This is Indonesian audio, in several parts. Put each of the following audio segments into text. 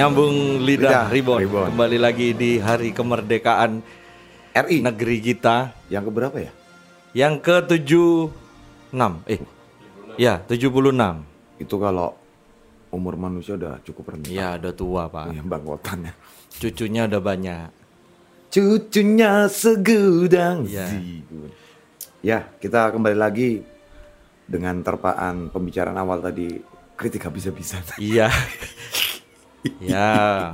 Nyambung lidah, Lidah, Ribon. Ribon. Kembali lagi di hari kemerdekaan RI negeri kita yang keberapa ya? yang ke-76. Eh. Ya, 76. Itu kalau umur manusia udah cukup rendah. Ya, udah tua, Pak. Ya, bangkotannya. Cucunya udah banyak. Cucunya segudang Ya. zigun. Ya, kita kembali lagi dengan terpaan pembicaraan awal tadi kritik habis-habisan. Iya. ya,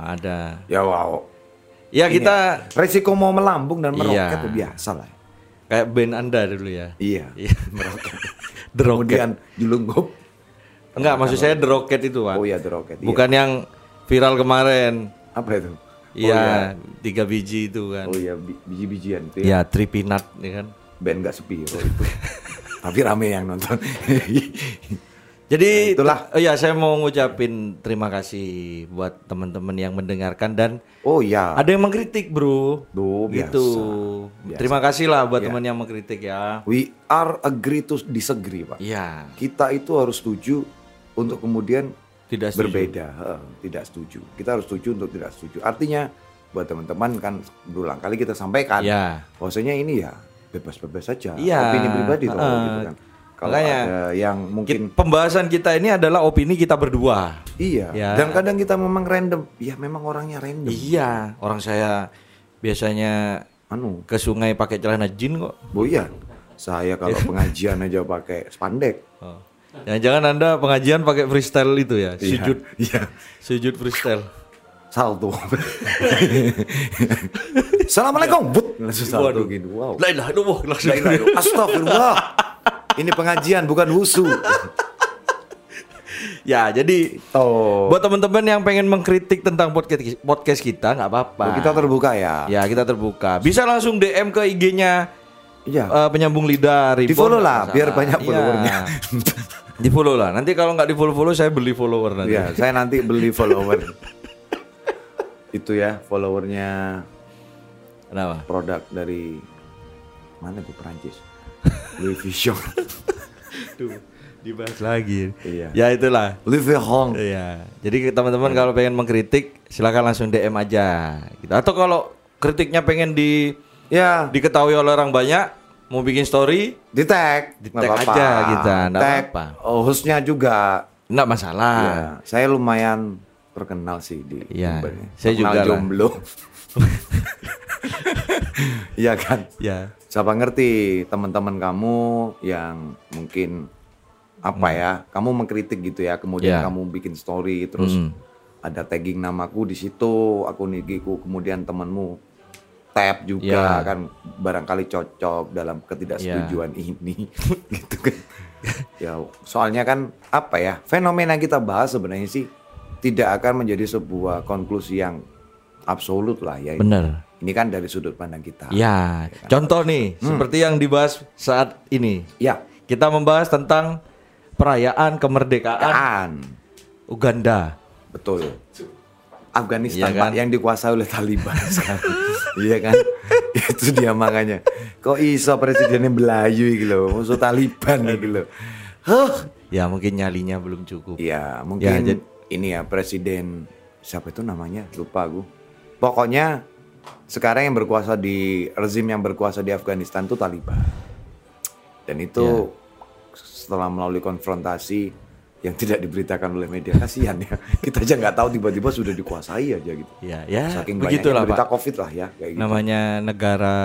ada. Ya wow. Ya, Ini kita resiko mau melambung dan meroket Iya. itu biasa lah. kayak band Anda dulu ya. Iya. Iya, meroket. The Rocket. Kemudian julungkup. Enggak, maksud saya The Rocket itu, Pak. Oh iya The Rocket. iya. Bukan yang viral kemarin. apa itu? Iya, tiga biji itu kan. Oh iya, bi- biji-bijian itu ya. Ya, Tripinat ya kan. Band gak sepi oh itu. Tapi rame yang nonton. Jadi Nah, itulah. oh ya saya mau ngucapin terima kasih buat teman-teman yang mendengarkan dan oh iya. ada yang mengkritik, Bro. Biasa. gitu. Biasa. Terima kasih lah buat Ya. teman yang mengkritik ya. We are agree to disagree, Pak. Iya, Kita itu harus setuju untuk kemudian tidak setuju. berbeda, Heeh, tidak setuju. Kita harus setuju untuk tidak setuju. Artinya buat teman-teman kan berulang kali kita sampaikan Ya. bahwasanya ini ya bebas-bebas saja, Iya, opini pribadi loh heeh. gitu kan. Kalau Makanya, ada yang mungkin Ki- Pembahasan kita ini adalah opini kita berdua. iya, Ya. dan kadang kita memang random, ya memang orangnya random. Iya, orang saya biasanya Anu, ke sungai pakai celana jin kok. oh iya, saya kalau pengajian aja pakai spandek. Oh. Jangan-jangan Anda pengajian pakai freestyle itu ya, Iya, sujud Iya. sujud freestyle. salto. Assalamualaikum, but langsung salto gitu. Wow. La ilaha illallah. Astagfirullah. Ini pengajian bukan wusu. Ya, jadi Oh. buat teman-teman yang pengen mengkritik tentang podcast podcast kita nggak apa-apa. Oh, kita terbuka ya. Ya, kita terbuka. Bisa langsung DM ke IG-nya Iya. eh, penyambung lidah Ribbon, Di follow lah, biar banyak Iya. followernya. di follow lah. Nanti kalau nggak di follow follow saya beli follower nanti. Iya, saya nanti beli follower. Itu ya, followernya Kenapa? produk dari mana tuh Perancis? Louis Vuitton. Tuh, dibahas lagi. Iya. Ya itulah. Louis Vuitton. Iya. Jadi teman-teman kalau pengen mengkritik silakan langsung DM aja. Gitu. Atau kalau kritiknya pengen di Ya, diketahui oleh orang banyak, mau bikin story, di tag, Di tag apa-apa. aja kita, nggak Tag apa-apa. oh, hostnya juga. nggak masalah. Ya, saya lumayan terkenal sih di Iya, ini. saya juga jomblo. Iya kan? Ya. Siapa ngerti teman-teman kamu yang mungkin apa ya, kamu mengkritik gitu ya, kemudian Hmm. Ya. kamu bikin story terus Hmm. ada tagging namaku di situ, akun IG-ku, kemudian temanmu tap juga Ya. kan barangkali cocok dalam ketidaksetujuan ini gitu kan. ya, soalnya kan apa ya, fenomena yang kita bahas sebenarnya sih tidak akan menjadi sebuah konklusi yang absolut lah ya. Bener. Ini kan dari sudut pandang kita. Ya. Contoh nih, seperti yang dibahas saat ini. Ya, Kita membahas tentang perayaan kemerdekaan kan. Uganda. Betul. Afghanistan Iya kan? Yang dikuasai oleh Taliban sekarang. iya kan? Itu dia makanya. Kok iso presidennya Melayu gitu loh, musuh Taliban gitu loh. Huh. Ya mungkin nyalinya belum cukup. Iya, Ya, mungkin jad- ini ya presiden siapa itu namanya? Lupa aku. Pokoknya sekarang yang berkuasa di rezim yang berkuasa di Afghanistan itu Taliban. Dan itu Ya. setelah melalui konfrontasi yang tidak diberitakan oleh media kasihan ya. Kita aja nggak tahu tiba-tiba sudah dikuasai aja gitu. Ya, ya Saking begitulah banyaknya berita Pak. Covid lah ya kayak gitu. Namanya negara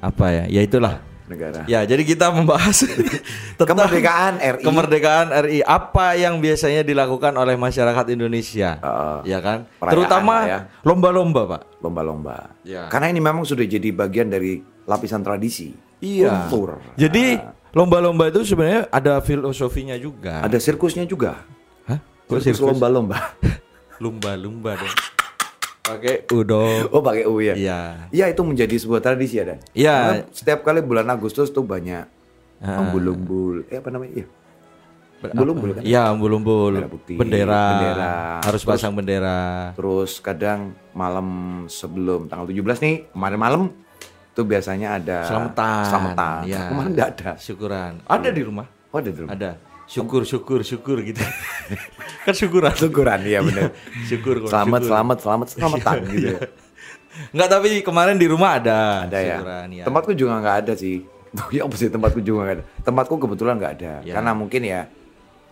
apa ya? Ya itulah. Negara. Ya, jadi kita membahas tentang Kemerdekaan RI. Kemerdekaan RI. Apa yang biasanya dilakukan oleh masyarakat Indonesia? Heeh. ya kan? Terutama ya. lomba-lomba, Pak. lomba-lomba. Ya. Karena ini memang sudah jadi bagian dari lapisan tradisi. Iya. Kultur. Jadi Nah, lomba-lomba itu sebenarnya ada filosofinya juga. ada sirkusnya juga. Hah? Sirkus? lomba-lomba. Lumba-lumba dong. Pakai udo. Oh, pakai U ya. Iya. Iya, itu menjadi sebuah tradisi ya, Dan. Iya. Setiap kali bulan Agustus tuh banyak Ah. umbul-umbul. Eh apa namanya? Iya. Umbul-umbul apa? kan? Iya, umbul-umbul. Merah putih, Bendera. bendera. Harus Terus- pasang bendera. Terus kadang malam sebelum tanggal 17 nih, kemarin malam tuh biasanya ada Selamatan. Selamatan. Iya. Kemarin enggak ada. Syukuran. Ada di rumah. Oh, ada dulu. Ada. Syukur syukur syukur gitu. kan syukuran. Syukuran iya benar. syukur Selamat, syukur. selamat, selamat, selamatan gitu ya. Enggak tapi kemarin di rumah ada. Ada ya. syukuran, ya. Tempatku juga nggak ada sih. ya apa sih tempatku juga nggak ada. Tempatku kebetulan nggak ada. Ya. Karena mungkin ya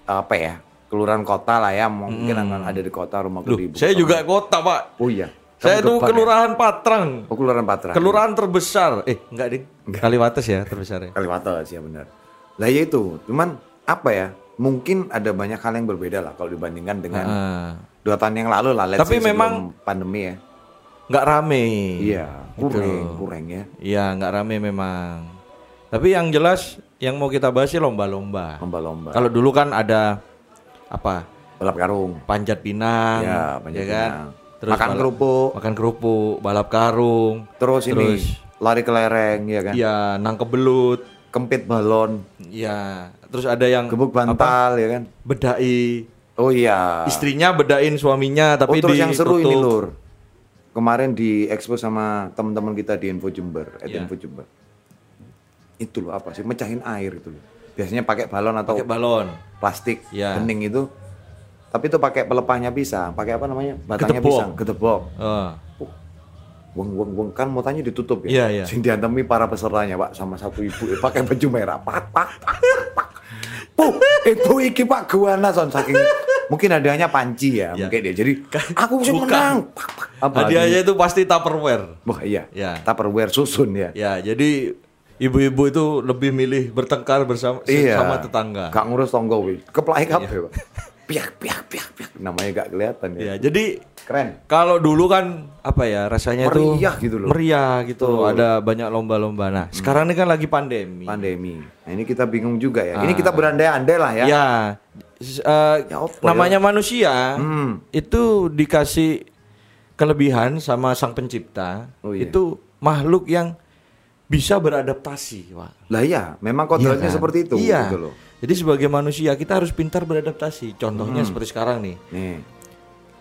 apa ya kelurahan kota lah ya mungkin akan ada di kota rumah Loh, di saya kota. juga kota, Pak. Oh iya. Saya Kamu tuh depan ya? kelurahan Patrang. Oh kelurahan Patra. Kelurahan terbesar. Eh, enggak ding. Kaliwates ya terbesar ya. Kaliwates ya benar. Lah ya itu, cuman apa ya? Mungkin ada banyak hal yang berbeda lah kalau dibandingkan dengan Ah. dua tahun yang lalu lah. let's Tapi memang- pandemi ya. Nggak rame. Iya, Gitu. kurang, kurang ya. Iya, nggak rame memang. Tapi yang jelas yang mau kita bahas sih lomba-lomba. Lomba-lomba. Kalau dulu kan ada apa? Balap karung. Panjat pinang, Ya, panjat kan? pinang. Makan kerupuk. makan kerupuk, balap karung, Terus, ini lari kelereng ya kan. ya nangkep belut, Kempit balon, ya terus ada yang gebuk bantal ya kan. bedai, Oh iya. istrinya bedain suaminya Oh tapi terus yang seru ini ditutup. lur. Kemarin di expose sama teman-teman kita di Info Jember, at Iya. Info Jember. Itu loh apa sih? Mecahin air itu loh. Biasanya pakai balon atau pakai balon, plastik Iya. bening itu. Tapi itu pakai pelepahnya pisang, pakai apa namanya? Batangnya Gedebok. pisang, gedebok. Oh. Weng weng weng kan motanya ditutup Iya, ya. iya. Sing diantemi para pesertanya, Pak, sama satu ibu pakai baju merah. Pak, pak, pak, pak. Puh, ibu iki Pak Guana son saking mungkin hadiahnya panci ya, Iya. mungkin dia. Jadi aku sih Bukan. menang. Apa? Hadiahnya itu pasti tupperware. Wah, iya. Ya. Tupperware susun ya. Ya, jadi ibu-ibu itu lebih milih bertengkar bersama Iya. sama tetangga. Gak ngurus tonggo. Keplai Iya. kabeh, Pak. Piak piak piak piak. Namanya gak kelihatan ya. Ya, jadi Keren. kalau dulu kan apa ya rasanya itu Meriah gitu loh. Meriah gitu, ada banyak lomba-lomba. Nah, sekarang ini kan lagi pandemi. Pandemi. Nah, ini kita bingung juga ya. Ini kita berandai-andai lah ya. Ya, eh, Ya namanya manusia Hmm. itu dikasih kelebihan sama sang pencipta. Oh, iya. Itu makhluk yang bisa beradaptasi, Pak. Lah ya, memang kodratnya Iya kan? seperti itu Iya. gitu loh. Jadi sebagai manusia kita harus pintar beradaptasi. Hmm. Contohnya seperti sekarang nih. Nih,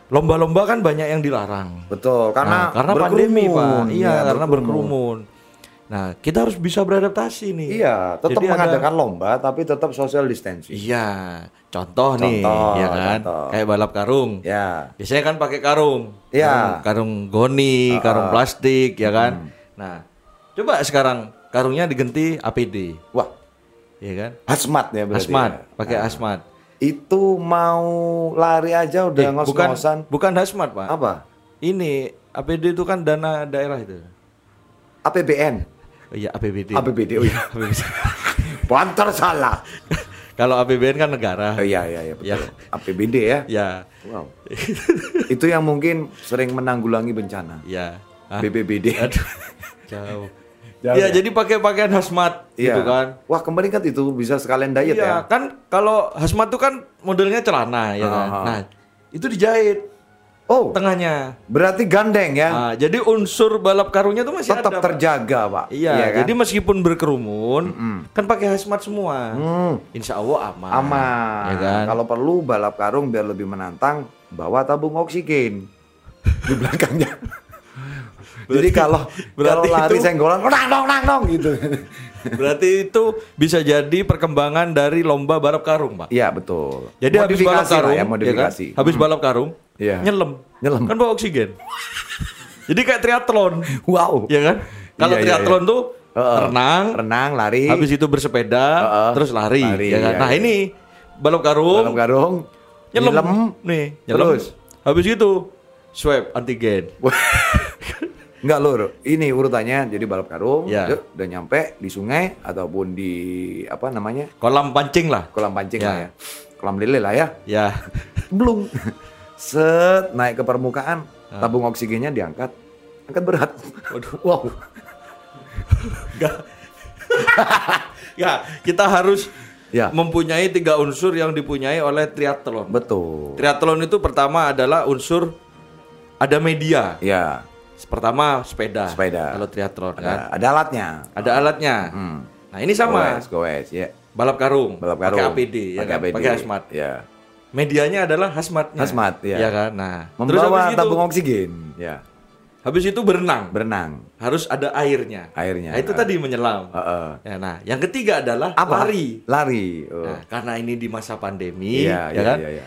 Lomba-lomba kan banyak yang dilarang. betul. Karena Nah, karena pandemi, Pak. berkerumun. Iya, Ya, karena berkerumun. Nah, kita harus bisa beradaptasi nih. Iya, tetap Jadi ada- mengadakan lomba tapi tetap social distancing. Iya, contoh, nih, Contoh, ya kan? contoh. Kayak balap karung. Ya. Biasanya kan pakai karung. Iya. Karung, karung goni, karung plastik, ya kan? Hmm. Nah, coba sekarang karungnya diganti APD, Wah, ya kan? hazmat ya berarti. Asmat, ya. pakai asmat. Itu mau lari aja udah Eh, bukan ngos-ngosan. bukan hazmat, Pak. Apa? Ini APD itu kan dana daerah itu. APBN. Oh, iya, APBD. APBD. Oh iya. Banter salah. Kalau APBN kan negara. Oh iya iya iya betul. Ya. APBD ya. Ya, Wow. Itu yang mungkin sering menanggulangi bencana. ya. Ah, BPBD. Aduh, jauh. Jauh ya, ya? jadi pakai pakaian hazmat Iya. gitu kan. Wah, kemarin kan itu bisa sekalian diet Iya, ya. kan kalau hazmat itu kan modelnya celana ya kan. Ah, ah. Nah, itu dijahit Oh, tengahnya. berarti gandeng ya. Nah, jadi unsur balap karungnya tuh masih Tetap ada. Terjaga, Pak. Iya, kan? jadi meskipun berkerumun, kan pakai hazmat semua. Hmm, Insya Allah aman. aman. Ya kan? Kalau perlu balap karung biar lebih menantang, bawa tabung oksigen di belakangnya. Jadi kalau kalau lari itu- senggolan, nang nong nang nong gitu. Berarti itu bisa jadi perkembangan dari lomba balap karung, Pak. Iya betul. Jadi habis balap lah karung, ya, ya modifikasi. kan? habis balap karung, Iya. nyelam, Nyelam. kan bawa oksigen. Jadi kayak triathlon, Wow. ya kan? Kalau Iya, iya, triathlon tuh Heeh. renang, renang, lari, habis itu bersepeda, Heeh. terus lari, Lari, ya kan? iya, Nah iya. ini balap karung, balap karung, nyelam, nyelam. nih, nyelam. Terus? Habis itu swab antigen. Enggak lur, ini urutannya jadi balap karung, Iya. yuk, udah nyampe di sungai ataupun di apa namanya Kolam pancing lah, kolam pancing Ya. lah ya, kolam lele lah ya, ya. belum. Set naik ke permukaan, Ah. tabung oksigennya diangkat, angkat berat. Waduh. Wow. Ya, kita harus Ya. mempunyai tiga unsur yang dipunyai oleh triathlon. Betul. Triathlon itu pertama adalah unsur ada media. Ya, Pertama sepeda. Sepeda. Kalau triathlon kan. ada, ada alatnya. Ada alatnya. Hmm. Nah, ini sama. Goes, goes, ya. Balap karung. Balap karung. Pakai APD ya Pakai kan? APD. Pakai hazmat. Ya. Medianya adalah hazmatnya. Hazmat, ya. Iya kan? Nah, terus Membawa itu- tabung oksigen. Ya. Habis itu berenang. berenang, Harus ada airnya. airnya. Nah, itu tadi menyelam. Heeh. Ya, nah, yang ketiga adalah Apa? lari. Lari. Oh. Nah, karena ini di masa pandemi, Iya, ya iya, kan? iya, iya.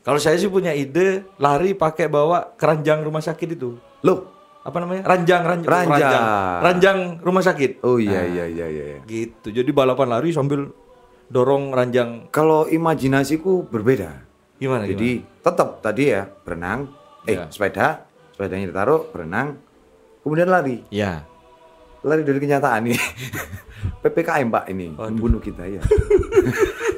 Kalau saya sih punya ide lari pakai bawa keranjang rumah sakit itu. Loh, Apa namanya? Ranjang, ranjang, Ranjang. ranjang, ranjang rumah sakit. oh iya Nah, iya iya iya. iya. Gitu. Jadi balapan lari sambil dorong ranjang. Kalau imajinasiku berbeda. Gimana? Jadi tetap tadi ya berenang, eh Ya. sepeda, sepedanya ditaruh, berenang, kemudian lari. gimana? Ya. Lari dari kenyataan ini. PPKM Pak ini membunuh kita ya.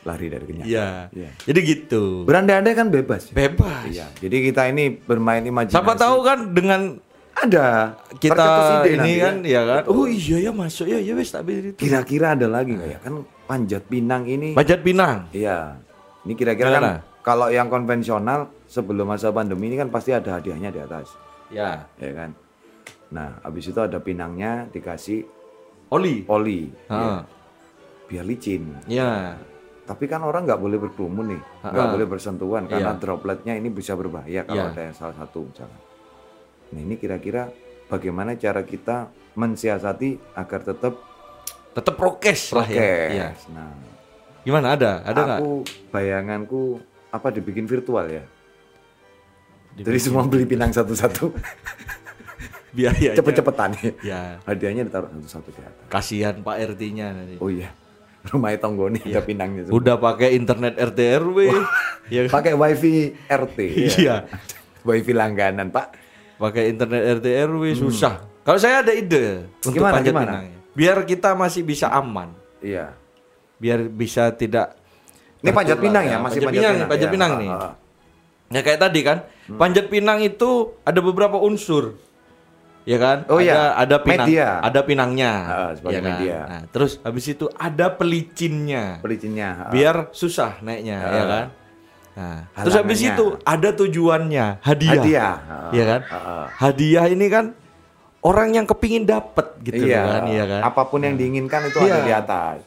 lari dari kenyataan. Iya. Iya. Jadi gitu. Berandai-andai kan bebas. ya? Bebas. Iya. Jadi kita ini bermain imajinasi. Siapa tahu kan dengan ada kita tercetus ide ini nanti kan ya kan. Oh iya ya masuk ya ya wes tapi itu. Kira-kira ada lagi nggak ya? Kan panjat pinang ini. Panjat Pinang. Iya. Ini kira-kira kan kalau yang konvensional sebelum masa pandemi ini kan pasti ada hadiahnya di atas, Ya. ya kan. Nah, habis itu ada pinangnya dikasih Oli. oli, ya, Heeh. biar licin. Ya. Tapi kan orang nggak boleh berkerumun nih, nggak boleh bersentuhan karena Iya. dropletnya ini bisa berbahaya kalau Iya. ada yang salah satu misalkan. Nah ini kira-kira bagaimana cara kita mensiasati agar tetap Tetap prokes lah ya. prokes. Iya. Nah, Gimana ada? Ada nggak? aku bayanganku apa dibikin virtual ya? Jadi semua beli pinang satu-satu, Biaya. cepet-cepetan ya. Ya. Hadiahnya ditaruh satu-satu di atas. Kasihan Pak RT-nya nanti. Oh iya, rumah tanggo nih ada pinangnya. semua. Udah pakai internet RT RW. ya kan? Pakai wifi RT. ya. Iya. wifi langganan Pak. Pakai internet RT RW susah. Kalau saya ada ide untuk Gimana, panjat gimana? pinangnya. Biar kita masih bisa aman. Iya. Biar bisa tidak Ini panjat pinang ya, masih panjat panjat pinang, pinang. panjat Ya, pinang ha, nih. Ya kayak tadi kan, panjat pinang itu ada beberapa unsur. Ya kan? Oh ada, iya, ada pinang, media. ada pinangnya. Ah, sebagai ya kan? media. Nah, terus habis itu ada pelicinnya. Pelicinnya. ha. Biar susah naiknya, Ah. ya kan? Nah, terus habis itu ada tujuannya, hadiah. Hadiah. Iya kan? Ha, ha. Hadiah ini kan orang yang kepingin dapet gitu iya. kan, iya kan? Apa pun yang diinginkan itu Iya. ada di atas.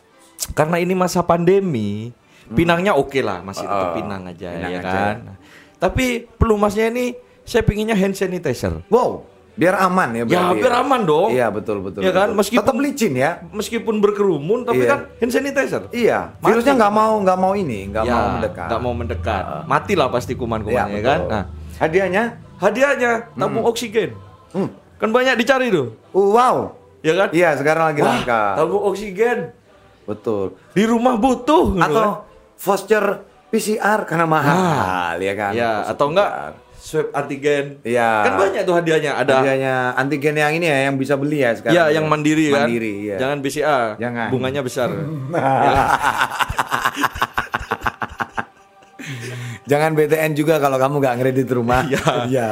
Karena ini masa pandemi, pinangnya oke lah, masih tetap Oh, pinang aja pinang ya aja. kan. Nah, Tapi pelumasnya ini saya pinginnya hand sanitizer. Wow, biar aman ya Ya, berarti. biar aman dong. Iya, betul betul. Ya kan? betul. Meskipun- tetap licin ya. Meskipun berkerumun tapi Iya. kan hand sanitizer. Iya, Mati. virusnya nggak mau nggak mau ini, nggak ya, mau mendekat. nggak mau mendekat. Matilah pasti kuman-kumannya Iya, ya kan. Nah, hadiahnya, hadiahnya tabung oksigen. hmm. Kan banyak dicari tuh. Uh, wow. Ya kan? Iya, sekarang lagi Wah, langka. tabung oksigen Betul. di rumah butuh gitu kan. Atau voucher PCR karena mahal, ya kan? ya atau enggak PCR. Swab antigen. Iya. Kan banyak tuh hadiahnya. Ada Hadiahnya antigen yang ini ya, yang bisa beli ya sekarang. ya yang mandiri kan. Mandiri, iya. Jangan BCA. Jangan. Bunganya besar. Jangan BTN juga kalau kamu nggak ngredit rumah. Iya. Iya.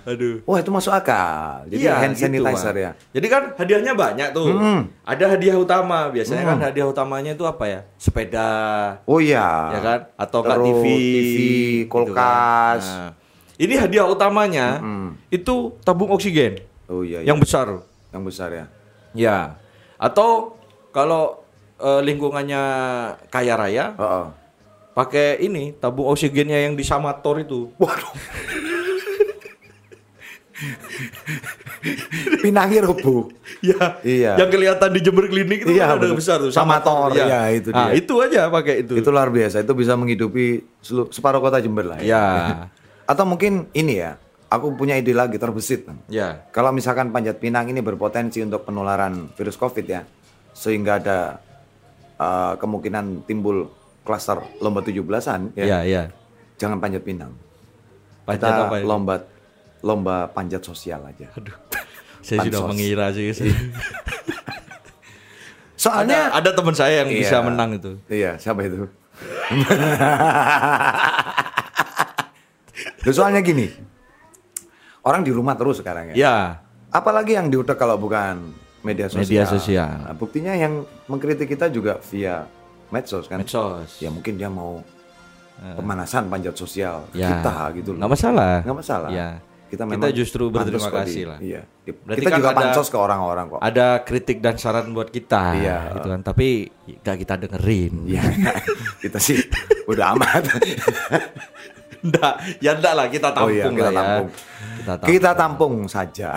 Aduh. Wah itu masuk akal. Jadi hand gitu, sanitizer Pak. ya. Jadi kan hadiahnya banyak tuh. Hmm. Ada hadiah utama. Biasanya kan hadiah utamanya itu apa ya? Sepeda. Oh iya. ya kan? Atau Terus TV, TV, gitu kulkas. kan. Nah, ini hadiah utamanya itu tabung oksigen Oh iya. yang besar. yang besar ya. Ya. Atau kalau eh, lingkungannya kaya raya, Heeh. pakai ini tabung oksigennya yang di Samator itu. Waduh. Pinangnya rubuh. Ya, Iya. yang kelihatan di Jember Klinik itu Iya, kan ada besar tuh Samator, Iya. iya, itu Nah, dia. itu aja pakai itu. Itu luar biasa. Itu bisa menghidupi separuh kota Jember lah. Ya. Atau mungkin ini ya. Aku punya ide lagi terbesit. Ya. Kalau misalkan panjat pinang ini berpotensi untuk penularan virus COVID ya, sehingga ada uh, kemungkinan timbul klaster lomba 17-an ya, Ya, ya. jangan panjat pinang. Panjat Kita apa lomba lomba panjat sosial aja. Aduh. Saya sudah Pansos. mengira sih. Soalnya ada ada teman saya yang Iya. bisa menang itu. Iya, siapa itu? Loh, soalnya gini, orang di rumah terus sekarang ya. Ya. Apalagi yang diutek kalau bukan media sosial. Media sosial. Nah, buktinya yang mengkritik kita juga via medsos kan. Medsos. Ya mungkin dia mau pemanasan panjat sosial Ya. kita gitu loh. Nggak masalah. Nggak masalah. Ya. Kita, Kita justru berterima di- kasih lah. Iya. Berarti kita kan juga ada- pansos ke orang-orang kok. Ada kritik dan saran buat kita Iya. gitu kan. Tapi gak kita dengerin. Iya. kita sih udah amat. Enggak, ya enggak lah kita tampung Oh iya, kita lah ya. tampung. Kita tampung. Kita tampung saja.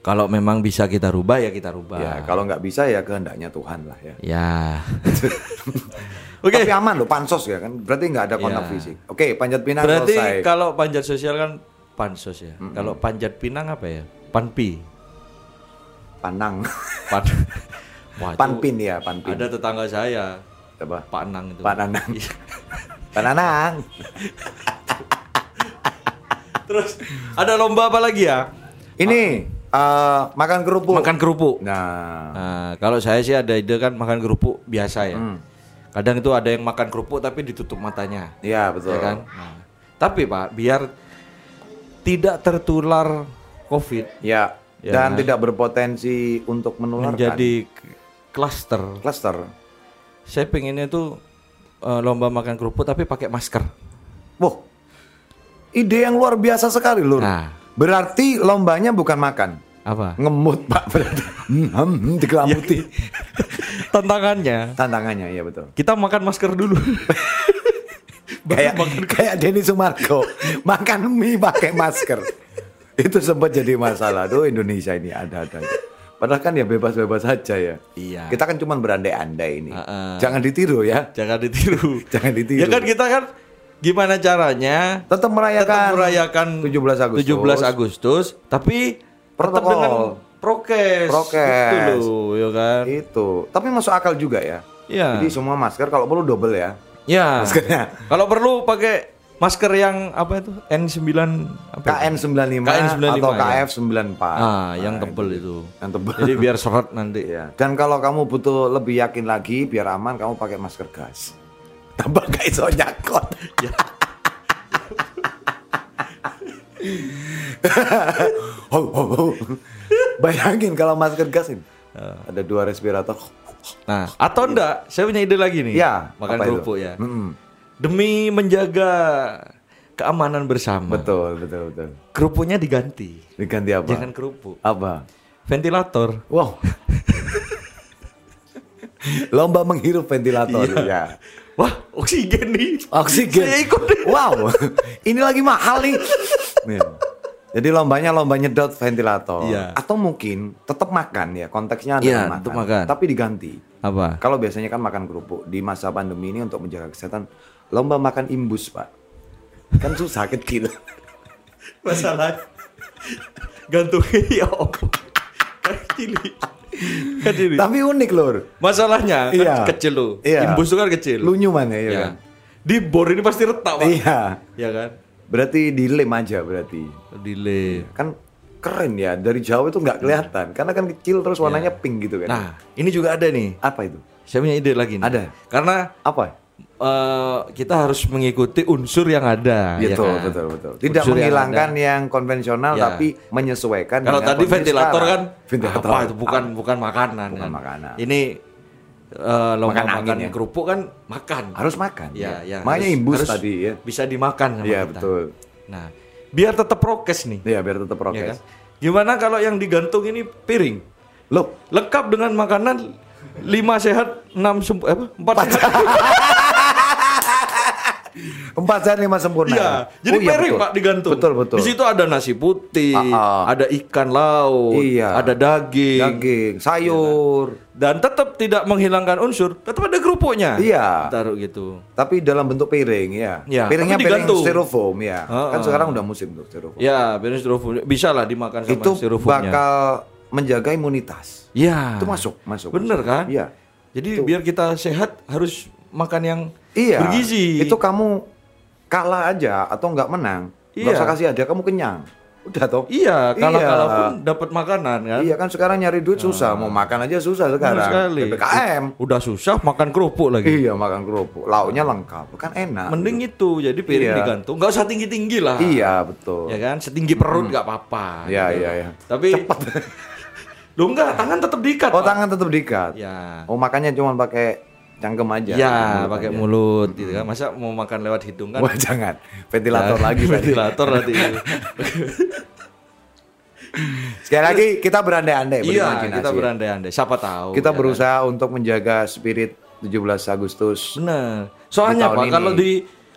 Kalau memang bisa kita rubah ya kita rubah. ya, kalau nggak bisa ya kehendaknya Tuhan lah ya. Ya. Oke. Tapi aman loh pansos ya kan. Berarti nggak ada kontak Ya. fisik. Oke, panjat pinang Berarti selesai. kalau panjat sosial kan pansos ya. Kalau panjat pinang apa ya? Panpi. Panang. Pan. Wah, Panpin ya, panpin. Ada tetangga saya, Apa? Pak Nang itu. Pak Nanang. Iya. Pak Nanang. Terus ada lomba apa lagi ya? Ini eh, makan kerupuk. Makan kerupuk. Nah, Nah, kalau saya sih ada ide kan makan kerupuk biasa ya. Hmm. Kadang itu ada yang makan kerupuk tapi ditutup matanya. iya betul. Ya kan? Nah, tapi Pak, biar tidak tertular COVID Ya. Ya. Dan tidak berpotensi untuk menularkan. menjadi k- klaster. cluster. Saya pengennya tuh eh, lomba makan kerupuk tapi pakai masker. Wah, ide yang luar biasa sekali lur. Nah. Berarti lombanya bukan makan, Apa? ngemut pak berarti. Hmm, hmm, dikelamuti. Tantangannya Tantangannya ya betul. kita makan masker dulu. Kayak kayak Denny Sumargo makan mie pakai masker. Itu sempat jadi masalah tuh Indonesia ini ada-ada. Padahal kan ya bebas-bebas saja ya. Iya. Kita kan cuma berandai-andai ini. Heeh. Jangan ditiru ya. Jangan ditiru. Jangan ditiru. Ya kan kita kan gimana caranya Tetap merayakan, tetap merayakan 17 Agustus. 17 Agustus, tapi tetap Protokol. dengan prokes. Prokes. Itu loh, ya kan? Itu. Tapi masuk akal juga ya. Iya. Jadi semua masker kalau perlu double ya. Ya. Maskernya. Kalau perlu pakai masker yang apa itu? N9 apa? itu? KN95 KN95 atau ya. KF94. Ah, yang Nah, tebel itu. Yang tebel. Jadi biar seret nanti. Iya. Dan kalau kamu butuh lebih yakin lagi biar aman kamu pakai masker gas. Tambah gak iso nyakot. Ya. ho, ho, ho. Bayangin kalau masker gas ini. Ah. Ada dua respirator. Nah, atau enggak? Saya punya ide lagi nih. Ya, makan kerupuk ya. Mm-mm. Demi menjaga keamanan bersama. Betul, betul, betul. Kerupuknya diganti. Diganti apa? Jangan kerupuk. Apa? Ventilator. Wow. Lomba menghirup ventilator Iya. ya. Wah, oksigen nih. Oksigen. Saya ikut. Wow. Ini lagi mahal nih. Nih. Jadi lombanya lomba nyedot ventilator. Iya. Atau mungkin tetap makan ya. Konteksnya Iya, adalah tetap makan. makan. Tapi diganti. Apa? Kalau biasanya kan makan kerupuk di masa pandemi ini untuk menjaga kesehatan, lomba makan imbus, Pak. Kan susah kecil. Masalah gantungnya ya. Kan ini. Kan ini. Tapi unik, Lur. Masalahnya kan Iya. kecil loh. Iya. Imbus itu kan kecil. Lunyu mana ya, Ya. kan? Di bor ini pasti retak, Pak. Iya. Ya kan? Berarti dilem aja berarti. Delay. Kan keren ya dari jauh itu nggak kelihatan karena kan kecil terus warnanya pink gitu kan. Nah, ini juga ada nih. apa itu? Saya punya ide lagi nih. Ada. Karena Apa? Eh, kita harus mengikuti unsur yang ada. ya betul, kan? betul, betul. Tidak Unsur yang menghilangkan ada. yang, konvensional Ya. tapi menyesuaikan. Kalau tadi ventilator sekarang. kan ventilator apa itu bukan bukan makanan. Bukan kan. makanan. Ini eh, lomba Makan makan, angin ya. kerupuk kan makan. harus makan. Ya, ya. Makanya harus- imbus harus tadi ya. Bisa dimakan sama Iya kita. betul. Nah, biar tetap prokes nih. Iya biar tetap ya prokes. kan? Gimana kalau yang digantung ini piring? Loh, Lengkap dengan makanan lima sehat, enam semp apa? Empat sehat. empat sehat lima sempurna. Iya, jadi Oh, iya, piring betul. Pak digantung. Betul betul. Di situ ada nasi putih, Ah, ah. ada ikan laut, Iya. ada daging, Daging, sayur. dan tetap tidak menghilangkan unsur, tetap ada kerupuknya. Iya. Taruh gitu. Tapi dalam bentuk piring ya. Ya, Piringnya piring digantung. styrofoam ya. Ah, kan ah. sekarang udah musim tuh styrofoam. Ya, piring styrofoam bisa lah dimakan sama itu styrofoamnya. bakal menjaga imunitas. Ya. Itu masuk, masuk. Bener masuk. kan? Iya. Jadi biar kita sehat harus makan yang Iya. bergizi. Itu kamu kalah aja atau nggak menang. Nggak Iya. usah kasih hadiah, kamu kenyang. Udah toh. Iya, kalau Iya. kalau pun dapat makanan kan. Iya kan sekarang nyari duit susah, mau makan aja susah Benar sekarang. sekali. PPKM. Udah susah makan kerupuk lagi. Iya makan kerupuk, lauknya lengkap, kan enak. Mending itu, jadi piring Iya. digantung. Nggak usah tinggi-tinggi lah. Iya betul. Ya kan, setinggi perut nggak apa-apa. Iya gitu. iya iya. Tapi Cepat. Loh enggak, tangan tetap diikat. Oh Pak. tangan tetap diikat. Ya. Oh makannya cuma pakai cangkem aja. Ya, pakai aja. mulut gitu kan. Masa mau makan lewat hidung kan? Wah jangan, ventilator Ya, lagi. Ventilator nanti. Sekali lagi kita berandai-andai, iya, kita berandai-andai. Siapa tahu. Kita ya kan? berusaha untuk menjaga spirit 17 Agustus. Bener. Soalnya Di Pak, ini. kalau di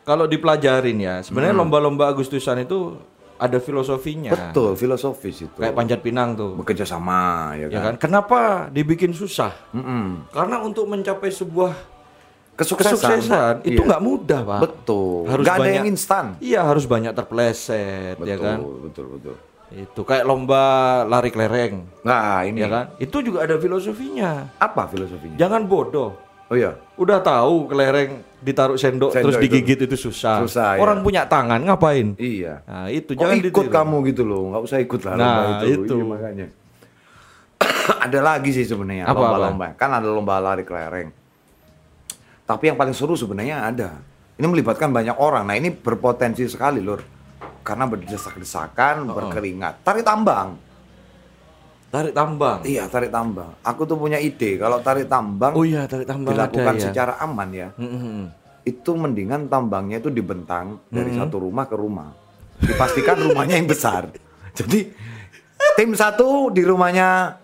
kalau dipelajarin ya, sebenarnya Hmm. lomba-lomba Agustusan itu ada filosofinya. Betul, filosofis itu. Kayak Panjat Pinang tuh. Bekerja sama, ya Ya kan? kan? Kenapa dibikin susah? Mm-mm. Karena untuk mencapai sebuah Kesuksesan, kesuksesan itu Iya. nggak mudah, Pak. Betul. Harus ada banyak- yang instan. Iya, harus banyak terpleset, Betul, ya kan? betul, betul. Itu kayak lomba lari kelereng, Nah, ini ya kan? Itu juga ada filosofinya. apa filosofinya? Jangan bodoh. Oh iya. Udah tahu kelereng ditaruh sendok, Sendok terus itu. digigit itu, susah. Susah, ya. Orang punya tangan ngapain? Iya. Nah, itu Kok jangan ikut ditiru. kamu gitu loh, nggak usah ikut lah Nah, itu. itu. Iya, makanya. ada lagi sih sebenarnya lomba-lomba. Kan ada lomba lari kelereng. Tapi yang paling seru sebenarnya ada. Ini melibatkan banyak orang. Nah ini berpotensi sekali lur. Karena berdesak-desakan, berkeringat. Tarik tambang. Tarik tambang. Iya tarik tambang. Aku tuh punya ide kalau tarik tambang Oh iya, tarik tambang dilakukan ada ya. secara aman ya. Mm-mm. Itu mendingan tambangnya itu dibentang dari satu rumah ke rumah. Dipastikan rumahnya yang besar. Jadi tim satu di rumahnya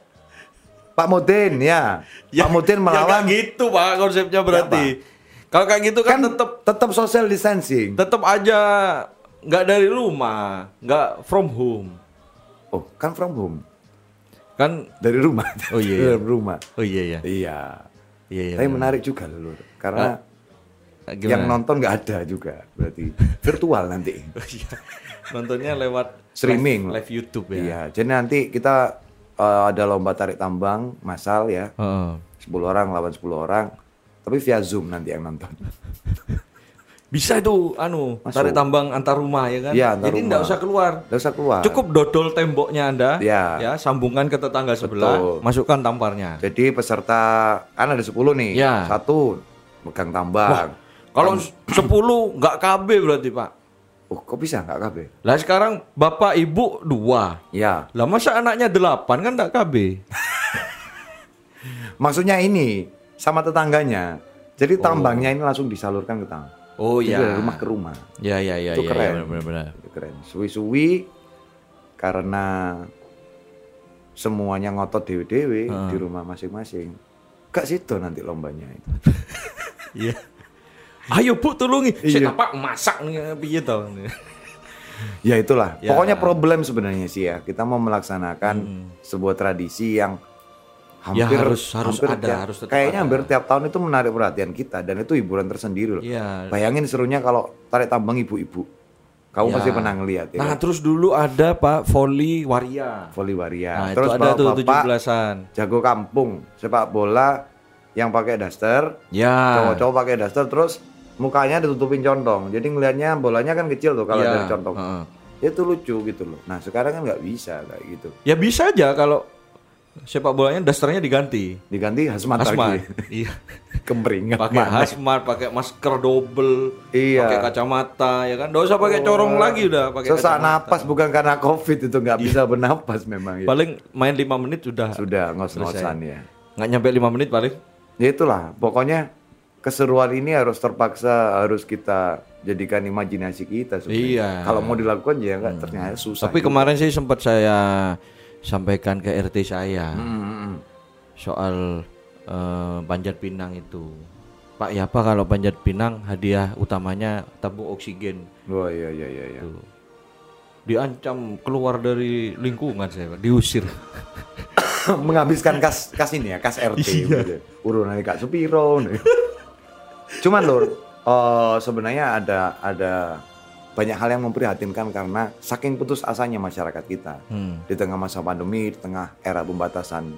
Pak Modin ya. Pak Modin Ya melawan nggak gitu pak konsepnya berarti. Kalau kayak gitu kan, kan tetap tetap social distancing. tetap aja nggak dari rumah, nggak from home. Oh, kan from home. Kan Dari rumah. Oh, iya, iya. Dari rumah. oh iya ya. Iya. Iya iya. Tapi menarik juga loh, Lur. karena Gimana? yang nonton nggak ada juga berarti virtual nanti. Oh, iya. Nontonnya lewat Streaming. live, live YouTube ya. Iya, jadi nanti kita eh, ada lomba tarik tambang massal ya. Heeh. 10 orang lawan 10 orang. Tapi via Zoom nanti yang nonton. Bisa itu anu Masuk. tarik tambang antar rumah ya kan? Iya, antar Jadi nggak usah keluar. Nggak usah keluar. Cukup dodol temboknya Anda, Iya. ya, sambungkan ke tetangga sebelah, Betul. masukkan tamparnya. Jadi peserta kan ada 10 nih. Iya. Satu megang tambang. Kalau 10 nggak KB berarti, Pak. Oh, kok bisa nggak KB? Lah sekarang bapak ibu dua. Ya. Lah masa anaknya delapan kan nggak KB? Maksudnya ini sama tetangganya. Jadi tambangnya ini langsung disalurkan ke tang. Oh iya. dari rumah ke rumah. Ya ya ya Itu ya, keren. ya, benar-benar. Itu keren. Suwi-suwi karena semuanya ngotot dewe-dewe di rumah masing-masing. Gak situ nanti lombanya itu. Iya. Ayo Bu tolongi. Iya. Saya apa masak nih piye to. Ya itulah. Ya. Pokoknya problem sebenarnya sih ya. Kita mau melaksanakan sebuah tradisi yang Ya, hampir harus- harus hampir ada, tiap- harus tetap kayaknya ada. hampir tiap tahun itu menarik perhatian kita dan itu hiburan tersendiri loh. Iya. Bayangin serunya kalau tarik tambang ibu-ibu. Kamu Ya. pasti pernah ngeliat ya. Nah, kan? terus dulu ada Pak voli waria. Voli waria. Nah, Terus itu ada tuh bapak-bapak 17-an. jago kampung sepak bola yang pakai daster, Ya. cowok-cowok pakai daster terus mukanya ditutupin contong. Jadi ngelihatnya bolanya kan kecil tuh kalau Iya, dari contong. heeh. Itu lucu gitu loh. Nah, sekarang kan nggak bisa kayak gitu. Ya bisa aja kalau sepak bolanya dasternya diganti. Diganti hazmat, Hazmat. lagi. Iya. Kemeringat pakai mana? hazmat, pakai masker double, Iya. pakai kacamata, ya kan? Nggak usah pakai corong lagi udah, pakai Sesak kacamata. napas bukan karena covid itu nggak bisa bernapas memang ya. Paling main 5 menit sudah. Sudah ngos-ngosan ya. Nggak nyampe 5 menit paling. Ya itulah, pokoknya keseruan ini harus terpaksa harus kita jadikan imajinasi kita sebenarnya. Iya. Kalau mau dilakukan ya nggak ternyata susah. Tapi juga. kemarin sih sempat saya sampaikan ke RT saya Hmm, hmm, hmm. soal Panjat Pinang itu. Pak ya apa kalau Panjat Pinang hadiah utamanya tabung oksigen. Oh iya iya iya iya. Tuh. Diancam keluar dari lingkungan saya, Pak. diusir. Menghabiskan kas kas ini ya, kas RT gitu. Urunan Kak Supiro. Cuman lur, eh, sebenarnya ada ada banyak hal yang memprihatinkan karena saking putus asanya masyarakat kita Hmm. di tengah masa pandemi, di tengah era pembatasan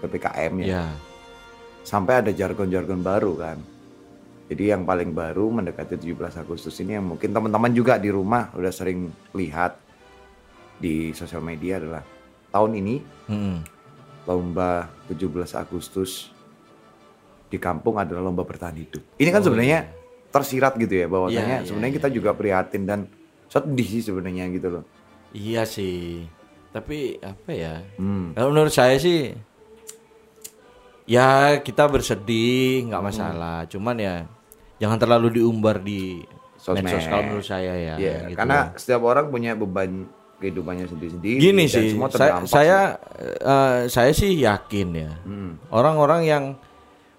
PPKM ya. Ya. sampai ada jargon-jargon baru kan. Jadi yang paling baru mendekati 17 Agustus ini yang mungkin teman-teman juga di rumah udah sering lihat di sosial media adalah tahun ini Hmm. lomba 17 Agustus di kampung adalah lomba bertahan hidup. Ini kan sebenarnya tersirat gitu ya bahwasanya Iya, iya, sebenarnya kita juga prihatin dan sedih sih sebenarnya gitu loh. Iya sih. Tapi apa ya? Hmm. Kalau menurut saya sih ya kita bersedih nggak masalah. Cuman ya jangan terlalu diumbar di Sosmed. medsos kalau menurut saya ya. Iya, gitu. karena setiap orang punya beban kehidupannya sendiri-sendiri. gini sih, semua saya saya, eh, saya sih yakin ya Hmm. orang-orang yang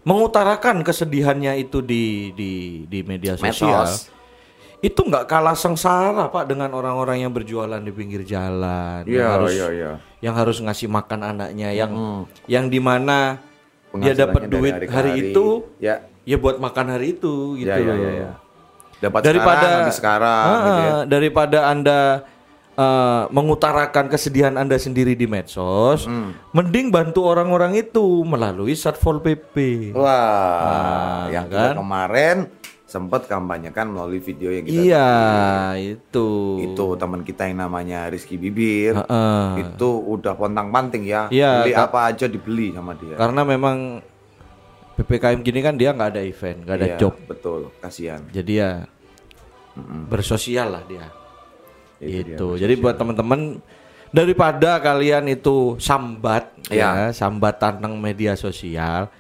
mengutarakan kesedihannya itu di di di media sosial Medsos. itu nggak kalah sengsara pak dengan orang-orang yang berjualan di pinggir jalan yang Iya, harus iya, iya. yang harus ngasih makan anaknya yang yang di mana dia dapat duit hari hari, hari. itu Ya. ya buat makan hari itu gitu Ya, ya, ya, ya. Dapat daripada sekarang, sekarang Ah, gitu ya. daripada anda eh, mengutarakan kesedihan anda sendiri di medsos Hmm. mending bantu orang-orang itu melalui satpol pp Wah, Nah, yang kan? kita kemarin sempat kampanyekan melalui video yang kita iya itu. Itu teman kita yang namanya Rizky Bibir. Heeh. itu udah pontang-panting ya Iya, beli apa aja dibeli sama dia. Karena memang ppkm gini kan dia nggak ada event nggak ada Iya, job. betul. Kasihan. Jadi ya bersosial lah dia Itu itu. Jadi buat teman-teman daripada kalian itu sambat ya. Iya. sambat tentang media sosial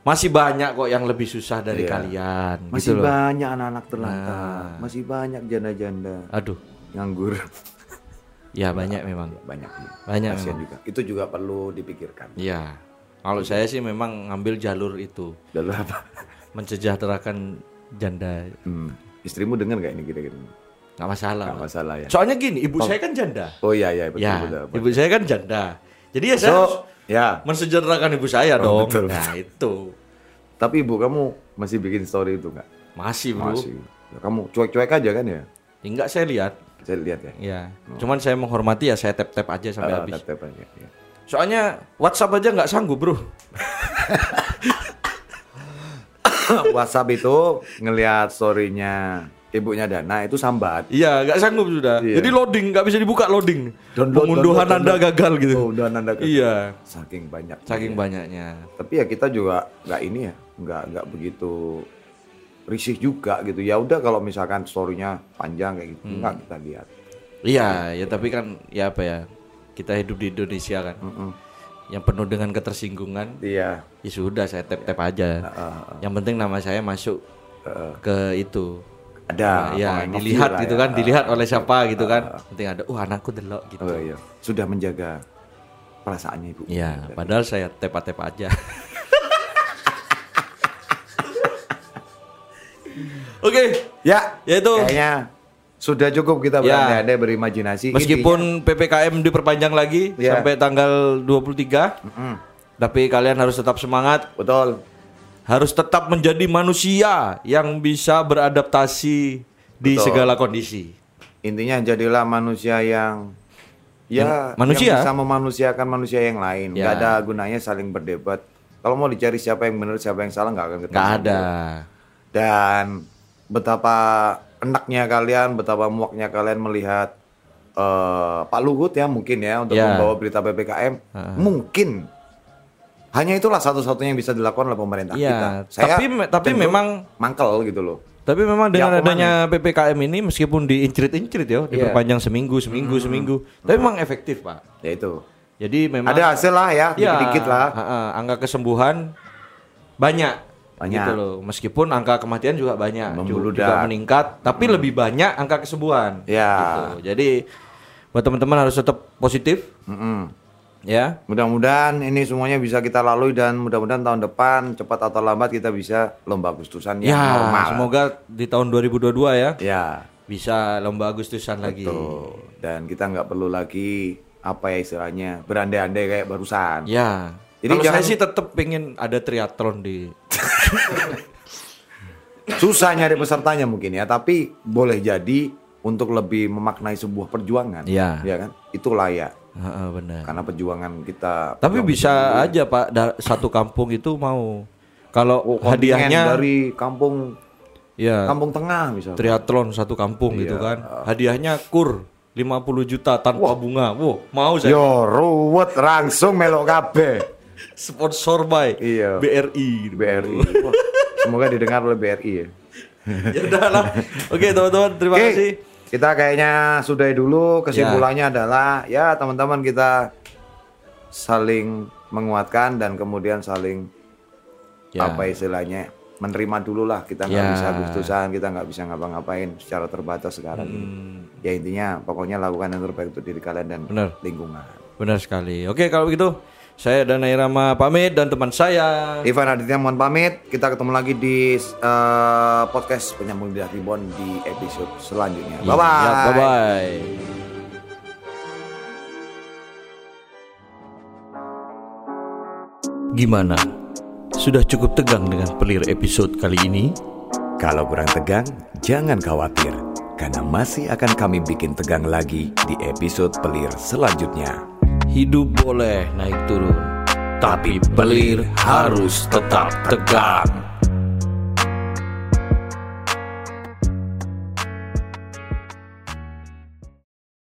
masih banyak kok yang lebih susah dari Iya. kalian masih gitu banyak anak-anak terlantar Nah. masih banyak janda-janda aduh. nganggur. Ya banyak memang. Banyak Banyak kasihan memang. juga. Itu juga perlu dipikirkan. Ya kalau saya sih memang ngambil jalur itu. Lalu apa? Mensejahterakan janda. Hmm. istrimu dengar gak ini kira-kira nggak masalah. Nggak masalah ya. Soalnya gini ibu saya kan janda. Oh iya iya betul ya betul, betul. ibu saya kan janda. Jadi ya saya So, harus ya. mensejahterakan ibu saya Oh, dong. betul. nah itu. Tapi ibu kamu masih bikin story itu nggak? Masih bro. Masih. Ya, kamu cuek-cuek aja kan ya? Ya, enggak saya lihat. Saya lihat ya? Ya. Cuman saya menghormati ya saya tap tap aja sampai Ah, habis. tap-tap aja, ya. soalnya WhatsApp aja nggak sanggup bro. WhatsApp itu ngelihat storynya ibunya Dana itu sambat. Iya nggak sanggup sudah. Iya. jadi loading nggak bisa dibuka loading. Download, download, anda gagal gitu. Oh udah nanda ke- iya. Saking banyak. Saking banyaknya. Tapi ya kita juga nggak ini ya nggak nggak begitu risih juga gitu. Ya udah kalau misalkan storynya panjang kayak gitu Hmm. nggak kita lihat. Iya ya tapi kan ya apa ya kita hidup di Indonesia kan. Mm-mm. yang penuh dengan ketersinggungan iya. ya sudah saya tap tap aja Heeh, yang penting nama saya masuk heeh. ke itu ada ya of dilihat lah gitu ya. kan dilihat oleh siapa gitu kan penting ada uh anakku delok gitu oh iya sudah menjaga perasaannya ibu Iya, padahal saya tepa-tepa aja. Oke, ya ya itu. kayaknya sudah cukup kita Ya. berandai-andai berimajinasi Meskipun PPKM diperpanjang lagi Iya. sampai tanggal 23, Mm-mm. tapi kalian harus tetap semangat, betul harus tetap menjadi manusia yang bisa beradaptasi di Betul. segala kondisi. intinya jadilah manusia yang ya Yang- manusia. yang bisa memanusiakan manusia yang lain Ya. nggak ada gunanya saling berdebat kalau mau dicari siapa yang benar siapa yang salah nggak akan ketemu Gak ada. dan betapa enaknya kalian betapa muaknya kalian melihat eh, Pak Luhut ya mungkin ya untuk Ya. membawa berita ppkm mungkin hanya itulah satu-satunya yang bisa dilakukan oleh pemerintah Iya, kita Saya tapi tapi memang mangkel gitu loh Tapi memang dengan Ya, adanya PPKM ini meskipun diincrit-incrit ya, diperpanjang seminggu, seminggu, seminggu, tapi memang efektif, Pak. ya itu Jadi memang ada hasil lah ya Ya, dikit-dikit lah ha-ha, angka kesembuhan banyak. Banyak. Gitu loh. Meskipun angka kematian juga banyak, Membludak. juga meningkat, tapi lebih banyak angka kesembuhan. Ya. Gitu. Jadi buat teman-teman harus tetap positif, Mm-mm. Ya. Mudah-mudahan ini semuanya bisa kita lalui dan mudah-mudahan tahun depan cepat atau lambat kita bisa lomba Agustusan yang Ya, normal. semoga di tahun 2022 ya Ya, bisa lomba Agustusan lagi. tuh. Dan kita nggak perlu lagi apa ya istilahnya berandai-andai kayak barusan. Ya. Jadi Kalau saya jangan- sih tetap pengen ada triathlon di Susah nyari pesertanya mungkin ya, tapi boleh jadi untuk lebih memaknai sebuah perjuangan. Iya. Ya kan? Itu layak Heeh, benar. karena perjuangan kita. Tapi perjuangan bisa dulu. aja Pak satu kampung itu mau kalau Oh, hadiahnya dari kampung ya kampung tengah misalnya. triathlon satu kampung gitu Iya. kan. Hadiahnya kur 50 juta tanpa bunga. Wow, mau saya Yo ruwet langsung melok kabeh. sponsor by Iya. BRI. BRI. Wah, semoga didengar oleh BRI ya. ya udah lah. Oke, teman-teman, terima Oke, kasih. Kita kayaknya sudahi dulu. Kesimpulannya adalah ya teman-teman kita saling menguatkan dan kemudian saling Ya. apa istilahnya menerima dulu lah kita nggak Ya. bisa Agustusan kita nggak bisa ngapa-ngapain secara terbatas sekarang ini. Hmm, Ya intinya pokoknya lakukan yang terbaik untuk diri kalian dan Benar. lingkungan. benar sekali. Oke, kalau begitu Saya Dana Irama pamit dan teman saya Ivan Aditya mohon pamit. Kita ketemu lagi di uh, podcast penyambung lidah ribon di episode selanjutnya. Bye bye. Ya, bye bye. Gimana? Sudah cukup tegang dengan pelir episode kali ini? Kalau kurang tegang, jangan khawatir karena masih akan kami bikin tegang lagi di episode pelir selanjutnya. Hidup boleh naik turun, tapi pelir harus tetap tegang.